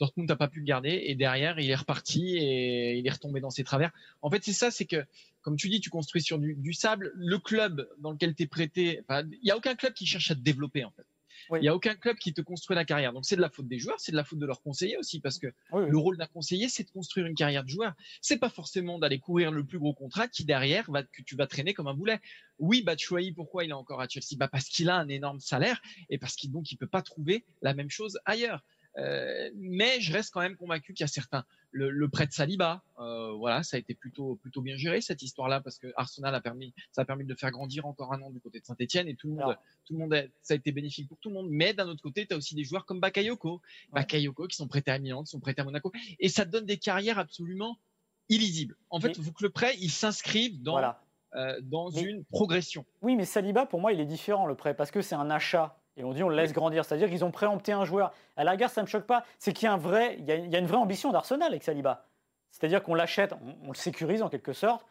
Dortmund n'a pas pu le garder et derrière, il est reparti et il est retombé dans ses travers. En fait, c'est ça, c'est que, comme tu dis, tu construis sur du, du sable. Le club dans lequel tu es prêté, il n'y a aucun club qui cherche à te développer, en fait. Il n'y a aucun club qui te construit la carrière. Donc c'est de la faute des joueurs, c'est de la faute de leurs conseillers aussi, parce que le rôle d'un conseiller, c'est de construire une carrière de joueur. C'est pas forcément d'aller courir le plus gros contrat qui derrière va que tu vas traîner comme un boulet. Oui, Batshuayi, pourquoi il est encore à Chelsea? Bah parce qu'il a un énorme salaire et parce qu'il donc il peut pas trouver la même chose ailleurs. Euh, mais je reste quand même convaincu qu'il y a certains. Le, prêt de Saliba, euh, voilà, ça a été plutôt plutôt bien géré cette histoire-là parce que Arsenal a permis, ça a permis de faire grandir encore un an du côté de Saint-Etienne et tout le monde, tout le monde, ça a été bénéfique pour tout le monde. Mais d'un autre côté, tu as aussi des joueurs comme Bakayoko, Bakayoko qui sont prêtés à Milan, qui sont prêtés à Monaco, et ça donne des carrières absolument illisibles. En fait, vous que le prêt, il s'inscrive dans euh, dans une progression. Oui, mais Saliba, pour moi, il est différent le prêt parce que c'est un achat et on dit on le laisse grandir. C'est-à-dire qu'ils ont préempté un joueur. À la gare, ça ne me choque pas. C'est qu'il y, a un vrai, il y a une vraie ambition d'Arsenal avec Saliba. C'est-à-dire qu'on l'achète, on, le sécurise en quelque sorte,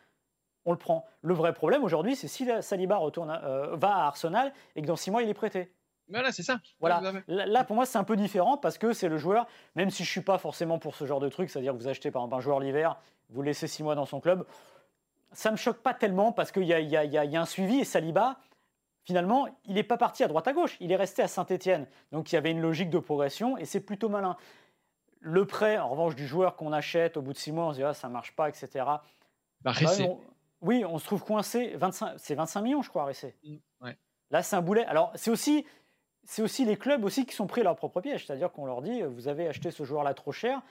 on le prend. Le vrai problème aujourd'hui, c'est si Saliba retourne euh, va à Arsenal et que dans six mois, il est prêté. Voilà, c'est ça. Voilà. Là, pour moi, c'est un peu différent parce que c'est le joueur, même si je ne suis pas forcément pour ce genre de truc, c'est-à-dire que vous achetez par exemple un joueur l'hiver, vous le laissez six mois dans son club, ça ne me choque pas tellement parce qu'il y, y, a un suivi et Saliba, finalement, il n'est pas parti à droite à gauche, il est resté à Saint-Etienne. Donc il y avait une logique de progression et c'est plutôt malin. Le prêt, en revanche, du joueur qu'on achète au bout de six mois, on se dit ah, ça ne marche pas, etc. Bah, bah oui, on se trouve coincé. 25, c'est 25 millions, je crois, Ressé. Mm, Là, c'est un boulet. Alors, c'est aussi, c'est aussi les clubs aussi qui sont pris leur propre piège. C'est-à-dire qu'on leur dit vous avez acheté ce joueur-là trop cher.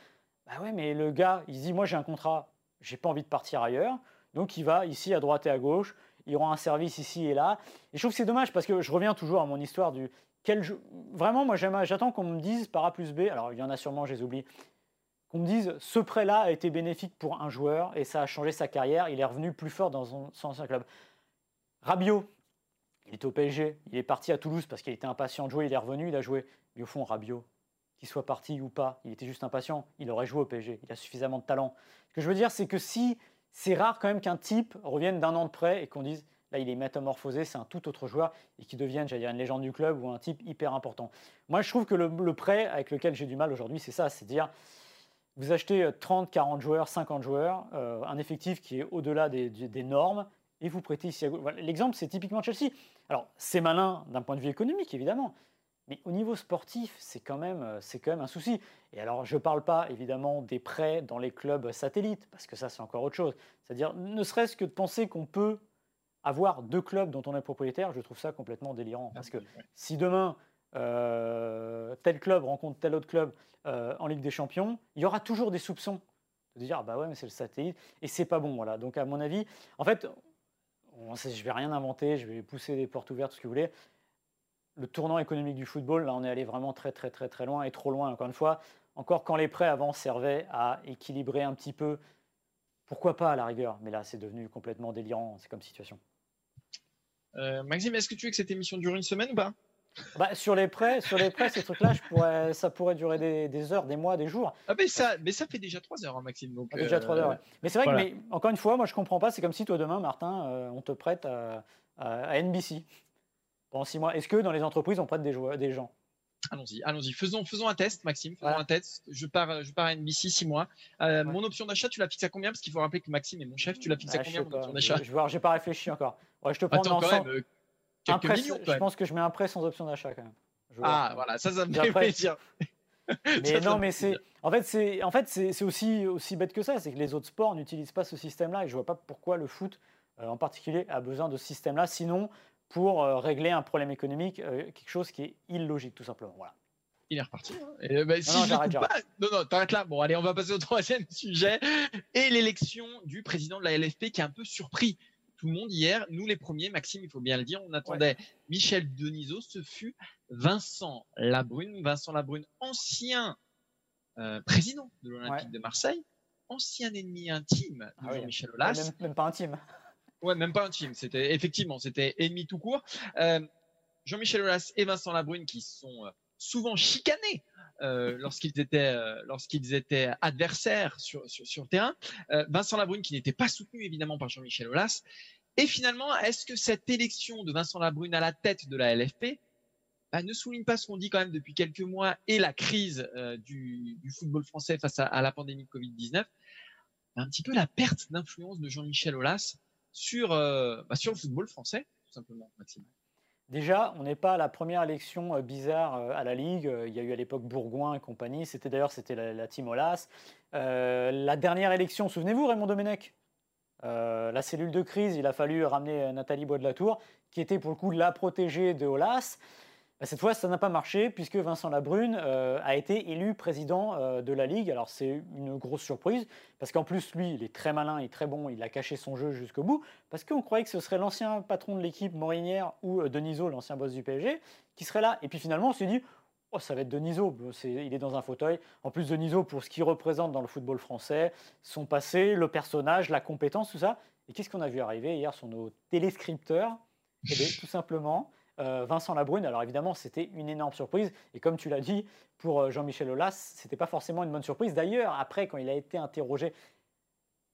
Bah ouais, mais le gars, il se dit moi, j'ai un contrat, j'ai pas envie de partir ailleurs. Donc, il va ici à droite et à gauche il aura un service ici et là. Et je trouve que c'est dommage parce que je reviens toujours à mon histoire du quel Vraiment, moi, j'attends qu'on me dise par A plus B, alors il y en a sûrement, je les oublie, qu'on me dise ce prêt-là a été bénéfique pour un joueur et ça a changé sa carrière, il est revenu plus fort dans son, ancien club. Rabiot, il était au PSG, il est parti à Toulouse parce qu'il était impatient de jouer, il est revenu, il a joué. Mais au fond, Rabiot, qu'il soit parti ou pas, il était juste impatient, il aurait joué au PSG, il a suffisamment de talent. Ce que je veux dire, c'est que si c'est rare quand même qu'un type revienne d'un an de prêt et qu'on dise là il est métamorphosé, c'est un tout autre joueur et qu'il devienne, j'allais dire, une légende du club ou un type hyper important. Moi je trouve que le, prêt avec lequel j'ai du mal aujourd'hui, c'est ça, c'est dire vous achetez 30, euh, 40 joueurs, 50 joueurs, euh, un effectif qui est au-delà des, normes et vous prêtez ici L'exemple, c'est typiquement Chelsea. Alors, c'est malin d'un point de vue économique, évidemment, mais au niveau sportif, c'est quand, même, euh, c'est quand même un souci. Et alors, je ne parle pas évidemment des prêts dans les clubs satellites, parce que ça, c'est encore autre chose. C'est-à-dire, ne serait-ce que de penser qu'on peut avoir deux clubs dont on est propriétaire, je trouve ça complètement délirant. Parce que si demain, euh, tel club rencontre tel autre club euh, en Ligue des Champions, il y aura toujours des soupçons de dire ah bah ouais mais c'est le satellite et c'est pas bon voilà donc à mon avis en fait je vais rien inventer je vais pousser des portes ouvertes ce que vous voulez le tournant économique du football, là on est allé vraiment très très très très loin et trop loin encore une fois. Encore quand les prêts avant servaient à équilibrer un petit peu, pourquoi pas à la rigueur, mais là c'est devenu complètement délirant, c'est comme situation. Euh, Maxime, est-ce que tu veux que cette émission dure une semaine ou pas? Bah, sur les prêts, sur les prêts, ces trucs-là, pourrais, ça pourrait durer des, heures, des mois, des jours. Ah mais ça, mais ça fait déjà trois heures, hein, Maxime. Donc, déjà trois heures. Ouais. Mais c'est vrai que, mais, encore une fois, moi je comprends pas. C'est comme si toi demain, Martin, euh, on te prête à, à NBC pendant six mois. Est-ce que dans les entreprises, on prête des, joueurs, des gens? Allons-y, allons-y. Faisons, faisons un test, Maxime. Faisons un test. Je pars, je pars à NBC six mois. Euh, mon option d'achat, tu la fixes à combien? Parce qu'il faut rappeler que Maxime est mon chef. Tu la fixes à bah, combien mon option d'achat? Je vais j'ai pas réfléchi encore. Ouais, je te prends Attends, quand même, euh, quelques prêt, Je pense que je mets un prêt sans option d'achat quand même. Ah, voilà, ça, ça me fait plaisir. mais non, mais c'est en fait c'est en fait c'est aussi aussi bête que ça, c'est que les autres sports n'utilisent pas ce système-là et je vois pas pourquoi le foot euh, en particulier a besoin de ce système-là, sinon pour euh, régler un problème économique, euh, quelque chose qui est illogique tout simplement. Voilà. Il est reparti. Hein. Bah, non, non, pas... non, non, t'arrêtes là. Bon, allez, on va passer au troisième sujet et l'élection du président de la LFP qui a un peu surpris tout le monde hier. Nous, les premiers, Maxime, il faut bien le dire, on attendait Michel Denisot. Ce fut Vincent Labrune. Vincent Labrune, ancien euh, président de l'Olympique de Marseille, ancien ennemi intime de ah Jean-Michel Aulas. Même, pas intime. Ouais, même pas intime. C'était effectivement, c'était ennemi tout court. Euh, Jean-Michel Aulas et Vincent Labrune qui sont euh, souvent chicanés lorsqu'ils étaient lorsqu'ils étaient adversaires sur, sur, le terrain. Vincent Labrune qui n'était pas soutenu évidemment par Jean-Michel Aulas. Et finalement, est-ce que cette élection de Vincent Labrune à la tête de la LFP bah, ne souligne pas ce qu'on dit quand même depuis quelques mois et la crise euh, du, football français face à, la pandémie de Covid-19, un petit peu la perte d'influence de Jean-Michel Aulas sur, euh, bah, sur le football français, tout simplement, Maxime. Déjà, on n'est pas à la première élection euh, bizarre à la Ligue. Il y a eu à l'époque Bourgoin et compagnie. C'était d'ailleurs c'était la, team Olas. la dernière élection, souvenez-vous, Raymond Domenech? La cellule de crise, il a fallu ramener Nathalie Bois de la Tour, qui était pour le coup la protégée de Olas. Bah, cette fois, ça n'a pas marché puisque Vincent Labrune euh, a été élu président euh, de la Ligue. Alors c'est une grosse surprise parce qu'en plus, lui, il est très malin et très bon. Il a caché son jeu jusqu'au bout parce qu'on croyait que ce serait l'ancien patron de l'équipe, Morinière, ou euh, Deniso, l'ancien boss du PSG, qui serait là. Et puis finalement, on s'est dit, oh, ça va être Deniso. il est dans un fauteuil. En plus, Deniso, pour ce qu'il représente dans le football français, son passé, le personnage, la compétence, tout ça. Et qu'est-ce qu'on a vu arriver hier sur nos téléscripteurs? Eh Tout simplement euh, Vincent Labrune. Alors évidemment, c'était une énorme surprise. Et comme tu l'as dit, pour euh, Jean-Michel Aulas, c'était pas forcément une bonne surprise. D'ailleurs, après, quand il a été interrogé,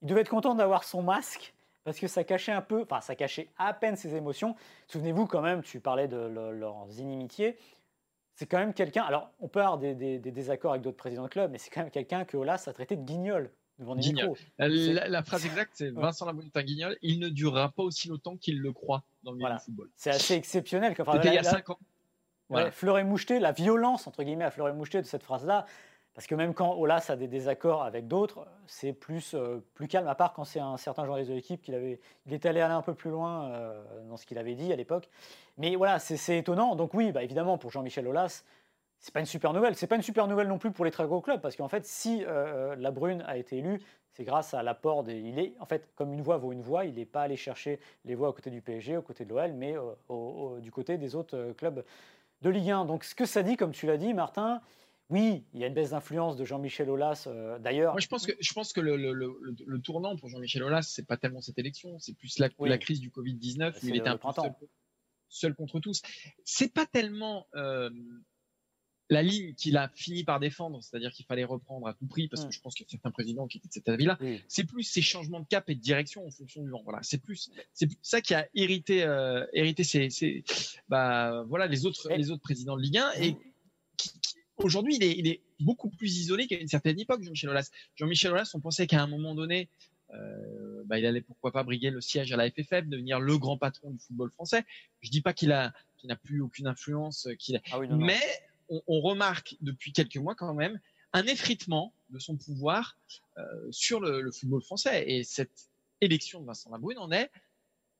il devait être content d'avoir son masque parce que ça cachait un peu, enfin, ça cachait à peine ses émotions. Souvenez-vous quand même, tu parlais de leurs inimitiés. C'est quand même quelqu'un. Alors, on peut avoir des, désaccords avec d'autres présidents de club, mais c'est quand même quelqu'un que Aulas a traité de guignol. Devant la, phrase exacte, c'est Vincent Labrune est un guignol. Il ne durera pas aussi longtemps qu'il le croit dans le voilà. football. C'est assez exceptionnel. C'était il y a 5 ans. Voilà. Fleuret Moucheté, la violence, entre guillemets, à Fleuret Moucheté de cette phrase-là, parce que même quand Olas a des désaccords avec d'autres, c'est plus, euh, plus calme, à part quand c'est un certain journaliste de l'équipe qu'il avait, il est allé aller un peu plus loin euh, dans ce qu'il avait dit à l'époque. Mais voilà, c'est étonnant. Donc oui, bah, évidemment, pour Jean-Michel Olas, c'est pas une super nouvelle. C'est pas une super nouvelle non plus pour les très gros clubs, parce qu'en fait, si euh, la Brune a été élue, c'est grâce à l'apport des. Il est en fait comme une voix vaut une voix. Il n'est pas allé chercher les voix aux côtés du PSG, aux côtés de l'OL, mais euh, du côté des autres euh, clubs de Ligue 1. Donc ce que ça dit, comme tu l'as dit, Martin. Oui, il y a une baisse d'influence de Jean-Michel Aulas. D'ailleurs, moi je pense que je pense que le, tournant pour Jean-Michel Aulas, c'est pas tellement cette élection, c'est plus la, la, crise du Covid 19 où il était un peu seul, seul, contre tous. C'est pas tellement la ligne qu'il a fini par défendre, c'est-à-dire qu'il fallait reprendre à tout prix, parce que mm. je pense qu'il y a certains présidents qui étaient de cet avis-là, c'est plus ces changements de cap et de direction en fonction du vent. Voilà, c'est plus, c'est ça qui a hérité, euh, hérité ces, bah, voilà, les autres, les autres présidents de Ligue 1 et aujourd'hui, il est, il est beaucoup plus isolé qu'à une certaine époque, Jean-Michel Aulas. Jean-Michel Aulas, on pensait qu'à un moment donné, euh, bah, il allait pourquoi pas briguer le siège à la FFF, devenir le grand patron du football français. Je dis pas qu'il a, qu'il n'a plus aucune influence, qu'il ah mais on, remarque depuis quelques mois quand même un effritement de son pouvoir euh, sur le, football français. Et cette élection de Vincent Labrune en est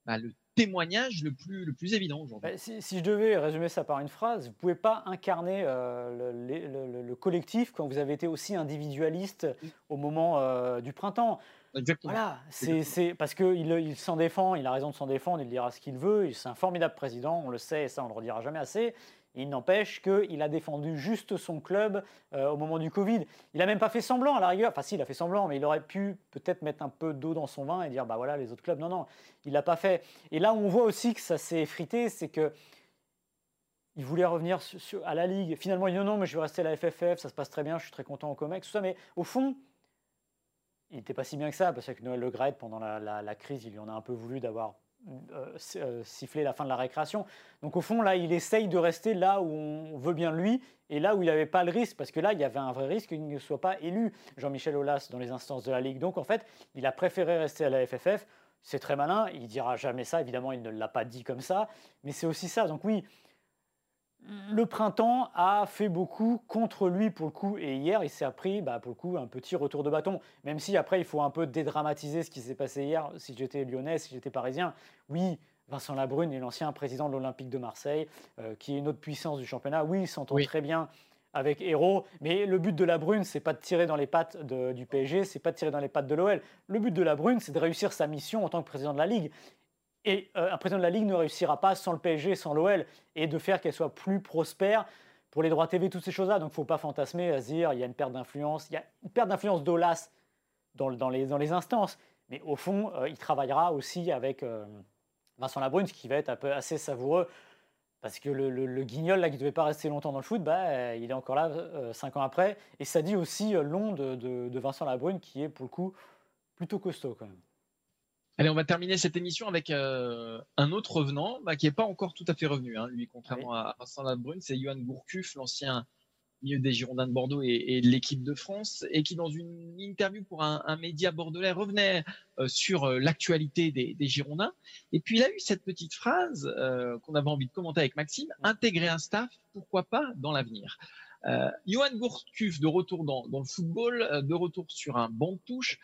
bah, le témoignage le plus, le plus évident aujourd'hui. Bah, si, je devais résumer ça par une phrase, vous ne pouvez pas incarner euh, le, collectif quand vous avez été aussi individualiste au moment euh, du printemps. Exactement. Voilà, c'est parce qu'il il, s'en défend, il a raison de s'en défendre, il dira ce qu'il veut, c'est un formidable président, on le sait, et ça on le redira jamais assez. Il n'empêche qu'il a défendu juste son club euh, au moment du Covid. Il n'a même pas fait semblant à la rigueur. Enfin, si, il a fait semblant, mais il aurait pu peut-être mettre un peu d'eau dans son vin et dire bah voilà, les autres clubs. Non, non, il l'a pas fait. Et là on voit aussi que ça s'est effrité, c'est que. Il voulait revenir à la Ligue. Finalement, il dit non, non, mais je vais rester à la FFF, ça se passe très bien, je suis très content au COMEX, tout ça. Mais au fond, il n'était pas si bien que ça, parce que Noël Le Gret, pendant la, crise, il lui en a un peu voulu d'avoir euh, euh, siffler la fin de la récréation. Donc au fond, là, il essaye de rester là où on veut bien lui et là où il n'avait pas le risque, parce que là, il y avait un vrai risque qu'il ne soit pas élu, Jean-Michel Aulas, dans les instances de la Ligue. Donc en fait, il a préféré rester à la FFF. C'est très malin, il dira jamais ça, évidemment, il ne l'a pas dit comme ça, mais c'est aussi ça. Donc oui, le printemps a fait beaucoup contre lui pour le coup, et hier il s'est appris bah, pour le coup un petit retour de bâton, même si après il faut un peu dédramatiser ce qui s'est passé hier, si j'étais lyonnais, si j'étais parisien, oui, Vincent Labrune est l'ancien président de l'Olympique de Marseille, euh, qui est une autre puissance du championnat, oui, il s'entend très bien avec Héros, mais le but de Labrune, c'est pas de tirer dans les pattes du PSG, c'est pas de tirer dans les pattes de l'OL. Le but de Labrune, c'est de réussir sa mission en tant que président de la Ligue. Et euh, un président de la Ligue ne réussira pas sans le PSG, sans l'OL, et de faire qu'elle soit plus prospère pour les droits TV, toutes ces choses-là. Donc il ne faut pas fantasmer à se dire il y a une perte d'influence, il y a une perte d'influence d'Olas dans, les, instances. Mais au fond, euh, il travaillera aussi avec euh, Vincent Labrune, ce qui va être un peu assez savoureux. Parce que le, guignol là, qui ne devait pas rester longtemps dans le foot, bah, il est encore là cinq ans après. Et ça dit aussi long de, de, de Vincent Labrune, qui est pour le coup plutôt costaud quand même. Allez, on va terminer cette émission avec euh, un autre revenant bah, qui n'est pas encore tout à fait revenu. Hein, lui, contrairement à Vincent Labrune, c'est Johan Gourcuff, l'ancien milieu des Girondins de Bordeaux et, de l'équipe de France, et qui, dans une interview pour un, média bordelais, revenait euh, sur euh, l'actualité des, Girondins. Et puis, il a eu cette petite phrase qu'on avait envie de commenter avec Maxime intégrer un staff, pourquoi pas dans l'avenir. Johan Gourcuff, de retour dans, dans, le football, de retour sur un banc de touche,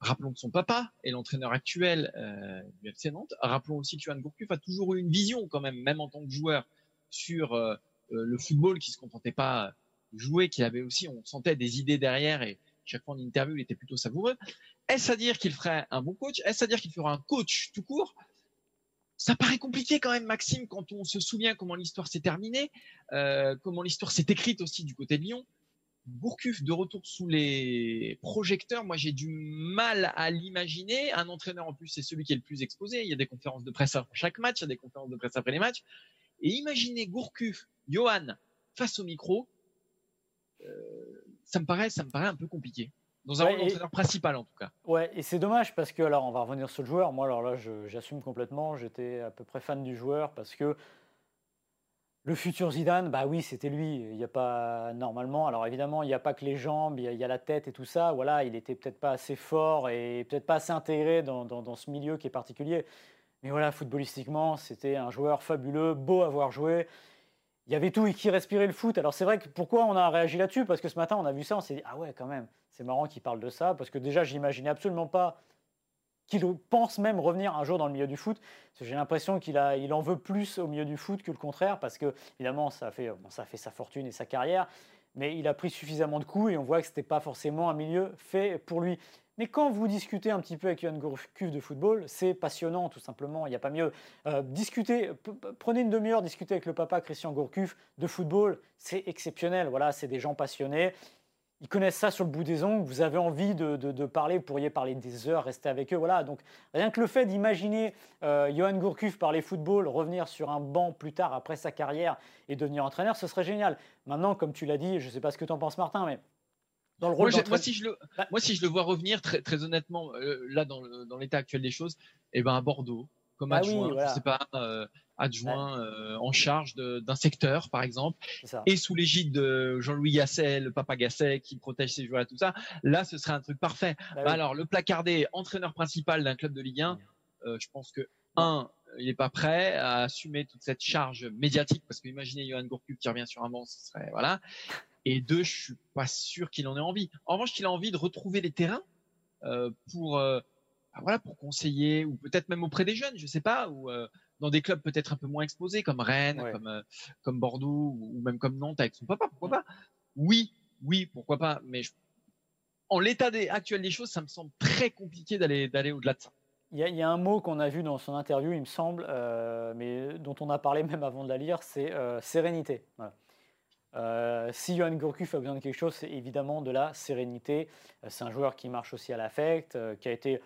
Rappelons que son papa est l'entraîneur actuel euh, du FC Nantes. Rappelons aussi que Johan Gourcuff a toujours eu une vision quand même, même en tant que joueur, sur euh, euh, le football, qui se contentait pas de jouer, qu'il avait aussi, on sentait des idées derrière et chaque fois en interview, il était plutôt savoureux. Est-ce à dire qu'il ferait un bon coach? Est-ce à dire qu'il fera un coach tout court? Ça paraît compliqué quand même, Maxime, quand on se souvient comment l'histoire s'est terminée, euh, comment l'histoire s'est écrite aussi du côté de Lyon. Gourcuff de retour sous les projecteurs, moi j'ai du mal à l'imaginer. Un entraîneur en plus, c'est celui qui est le plus exposé. Il y a des conférences de presse après chaque match, il y a des conférences de presse après les matchs. Et imaginez Gourcuff, Johan face au micro, euh, ça me paraît, ça me paraît un peu compliqué. Dans un rôle d'entraîneur principal en tout cas. Ouais, et c'est dommage parce que alors on va revenir sur le joueur. Moi alors là, j'assume complètement. J'étais à peu près fan du joueur parce que le futur Zidane, bah oui, c'était lui. Il n'y a pas normalement. Alors évidemment, il n'y a pas que les jambes, il y, a, la tête et tout ça. Voilà, il était peut-être pas assez fort et peut-être pas assez intégré dans, ce milieu qui est particulier. Mais voilà, footballistiquement, c'était un joueur fabuleux, beau à voir jouer. Il y avait tout et qui respirait le foot. Alors c'est vrai que pourquoi on a réagi là-dessus? Parce que ce matin, on a vu ça, on s'est dit ah ouais, quand même, c'est marrant qu'il parle de ça parce que déjà, j'imaginais absolument pas qu'il pense même revenir un jour dans le milieu du foot. J'ai l'impression qu'il il en veut plus au milieu du foot que le contraire, parce que évidemment ça a fait, ça fait sa fortune et sa carrière, mais il a pris suffisamment de coups et on voit que ce n'était pas forcément un milieu fait pour lui. Mais quand vous discutez un petit peu avec Johan Gourcuff de football, c'est passionnant tout simplement, il n'y a pas mieux. Euh, discutez, prenez une demi-heure, discuter avec le papa Christian Gourcuff de football, c'est exceptionnel. Voilà, c'est des gens passionnés ils connaissent ça sur le bout des ongles, vous avez envie de, parler, vous pourriez parler des heures, rester avec eux. Voilà, donc rien que le fait d'imaginer euh, Johan Gourcuff parler football, revenir sur un banc plus tard après sa carrière et devenir entraîneur, ce serait génial. Maintenant, comme tu l'as dit, je ne sais pas ce que tu en penses, Martin, mais dans le rôle moi, si je le, moi, si je le vois revenir, très, très honnêtement, euh, là, dans, l'état actuel des choses, eh ben, à Bordeaux, comme ah adjoint, je sais pas, euh, adjoint euh, en charge d'un secteur, par exemple, et sous l'égide de Jean-Louis Gasset, le papa Gasset, qui protège ses joueurs et tout ça. Là, ce serait un truc parfait. Bah bah alors, le placardé, entraîneur principal d'un club de Ligue 1, euh, je pense que un, il n'est pas prêt à assumer toute cette charge médiatique, parce que imaginez Johan Gourcuff qui revient sur un banc, ce serait voilà. Et deux, je suis pas sûr qu'il en ait envie. En revanche, qu'il a envie de retrouver les terrains pour bah, voilà, pour conseiller ou peut-être même auprès des jeunes, je sais pas, ou euh, dans des clubs peut-être un peu moins exposés comme Rennes, comme euh, comme Bordeaux ou même comme Nantes avec son papa, pourquoi pas? Oui, oui, pourquoi pas, mais en l'état actuel des choses, ça me semble très compliqué d'aller d'aller au-delà de ça. Il y, a, un mot qu'on a vu dans son interview, il me semble, euh, mais dont on a parlé même avant de la lire, c'est sérénité. si Johan Gourcuff a besoin de quelque chose, c'est évidemment de la sérénité. c'est un joueur qui marche aussi à l'affect, qui a été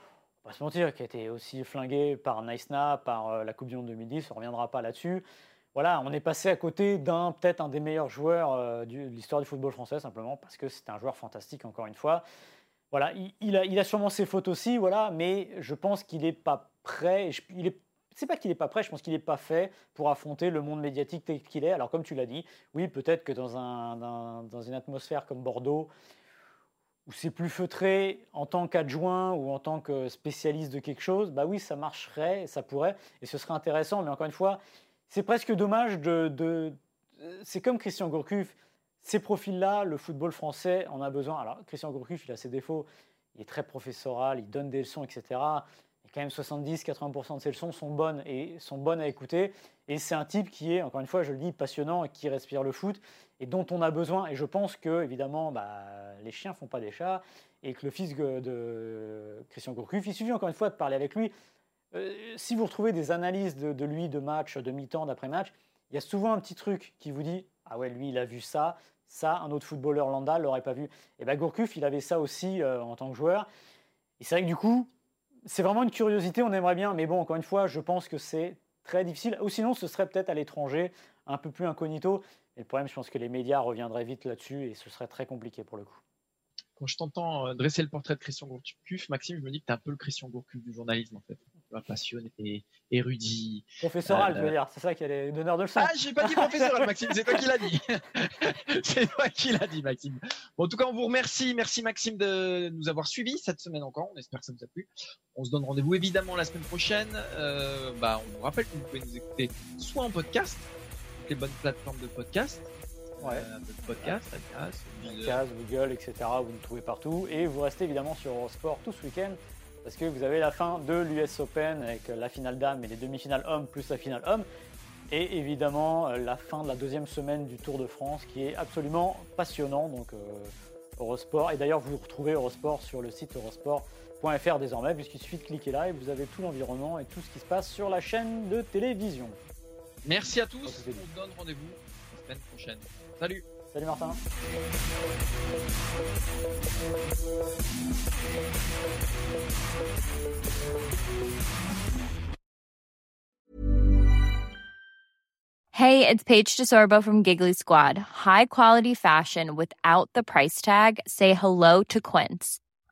pas se mentir, qui a été aussi flingué par Naïsna, par euh, la Coupe du Monde 2010, on ne reviendra pas là-dessus. Voilà, on est passé à côté d'un peut-être un des meilleurs joueurs euh, de l'histoire du football français, simplement parce que c'est un joueur fantastique, encore une fois. Voilà, il, a, sûrement ses fautes aussi, voilà, mais je pense qu'il n'est pas prêt. Il est, c'est pas qu'il n'est pas prêt, je pense qu'il n'est pas fait pour affronter le monde médiatique tel qu'il est. Alors, comme tu l'as dit, oui, peut-être que dans, un, dans une atmosphère comme Bordeaux, où c'est plus feutré en tant qu'adjoint ou en tant que spécialiste de quelque chose, bah oui, ça marcherait, ça pourrait, et ce serait intéressant, mais encore une fois, c'est presque dommage de, c'est comme Christian Gourcuff. Ces profils-là, le football français en a besoin. Alors, Christian Gourcuff, il a ses défauts. Il est très professoral, il donne des leçons, etc. Et quand même, 70-80% de ses leçons sont bonnes et sont bonnes à écouter. Et c'est un type qui est, encore une fois, je le dis, passionnant et qui respire le foot et dont on a besoin. Et je pense que, évidemment, bah, les chiens font pas des chats et que le fils de Christian Gourcuff, il suffit encore une fois de parler avec lui. Euh, si vous retrouvez des analyses de, lui de match, de mi-temps, d'après-match, il y a souvent un petit truc qui vous dit Ah ouais, lui, il a vu ça, ça, un autre footballeur lambda l'aurait pas vu. Et bien Gourcuff, il avait ça aussi euh, en tant que joueur. Et c'est vrai que du coup, c'est vraiment une curiosité, on aimerait bien, mais bon, encore une fois, je pense que c'est très difficile. Ou sinon, ce serait peut-être à l'étranger, un peu plus incognito. Et le problème, je pense que les médias reviendraient vite là-dessus et ce serait très compliqué pour le coup quand je t'entends euh, dresser le portrait de Christian Gourcuff, Maxime, je me dis que tu es un peu le Christian Gourcuff du journalisme, en fait. Passionné, érudit. Professoral, tu veux euh, dire, c'est ça qui est les donneurs de leçons. Ah, j'ai pas dit professoral, Maxime, c'est toi qui l'as dit. c'est toi qui l'as dit, Maxime. Bon, en tout cas, on vous remercie. Merci, Maxime, de nous avoir suivis cette semaine encore. On espère que ça vous a plu. On se donne rendez-vous évidemment la semaine prochaine. Euh, bah, on vous rappelle que vous pouvez nous écouter soit en podcast, toutes les bonnes plateformes de podcast, ouais. Euh, podcast, podcast, Google, etc. Vous nous trouvez partout. Et vous restez évidemment sur Eurosport tout ce week-end parce que vous avez la fin de l'US Open avec la finale dame et les demi-finales hommes plus la finale homme. Et évidemment euh, la fin de la deuxième semaine du Tour de France qui est absolument passionnant. Donc euh, Eurosport. Et d'ailleurs vous retrouvez Eurosport sur le site eurosport.fr désormais puisqu'il suffit de cliquer là et vous avez tout l'environnement et tout ce qui se passe sur la chaîne de télévision. Merci à tous. On se donne rendez-vous la semaine prochaine. Salut. Salut Martin. Hey, it's Paige DeSorbo from Giggly Squad. High quality fashion without the price tag. Say hello to Quince.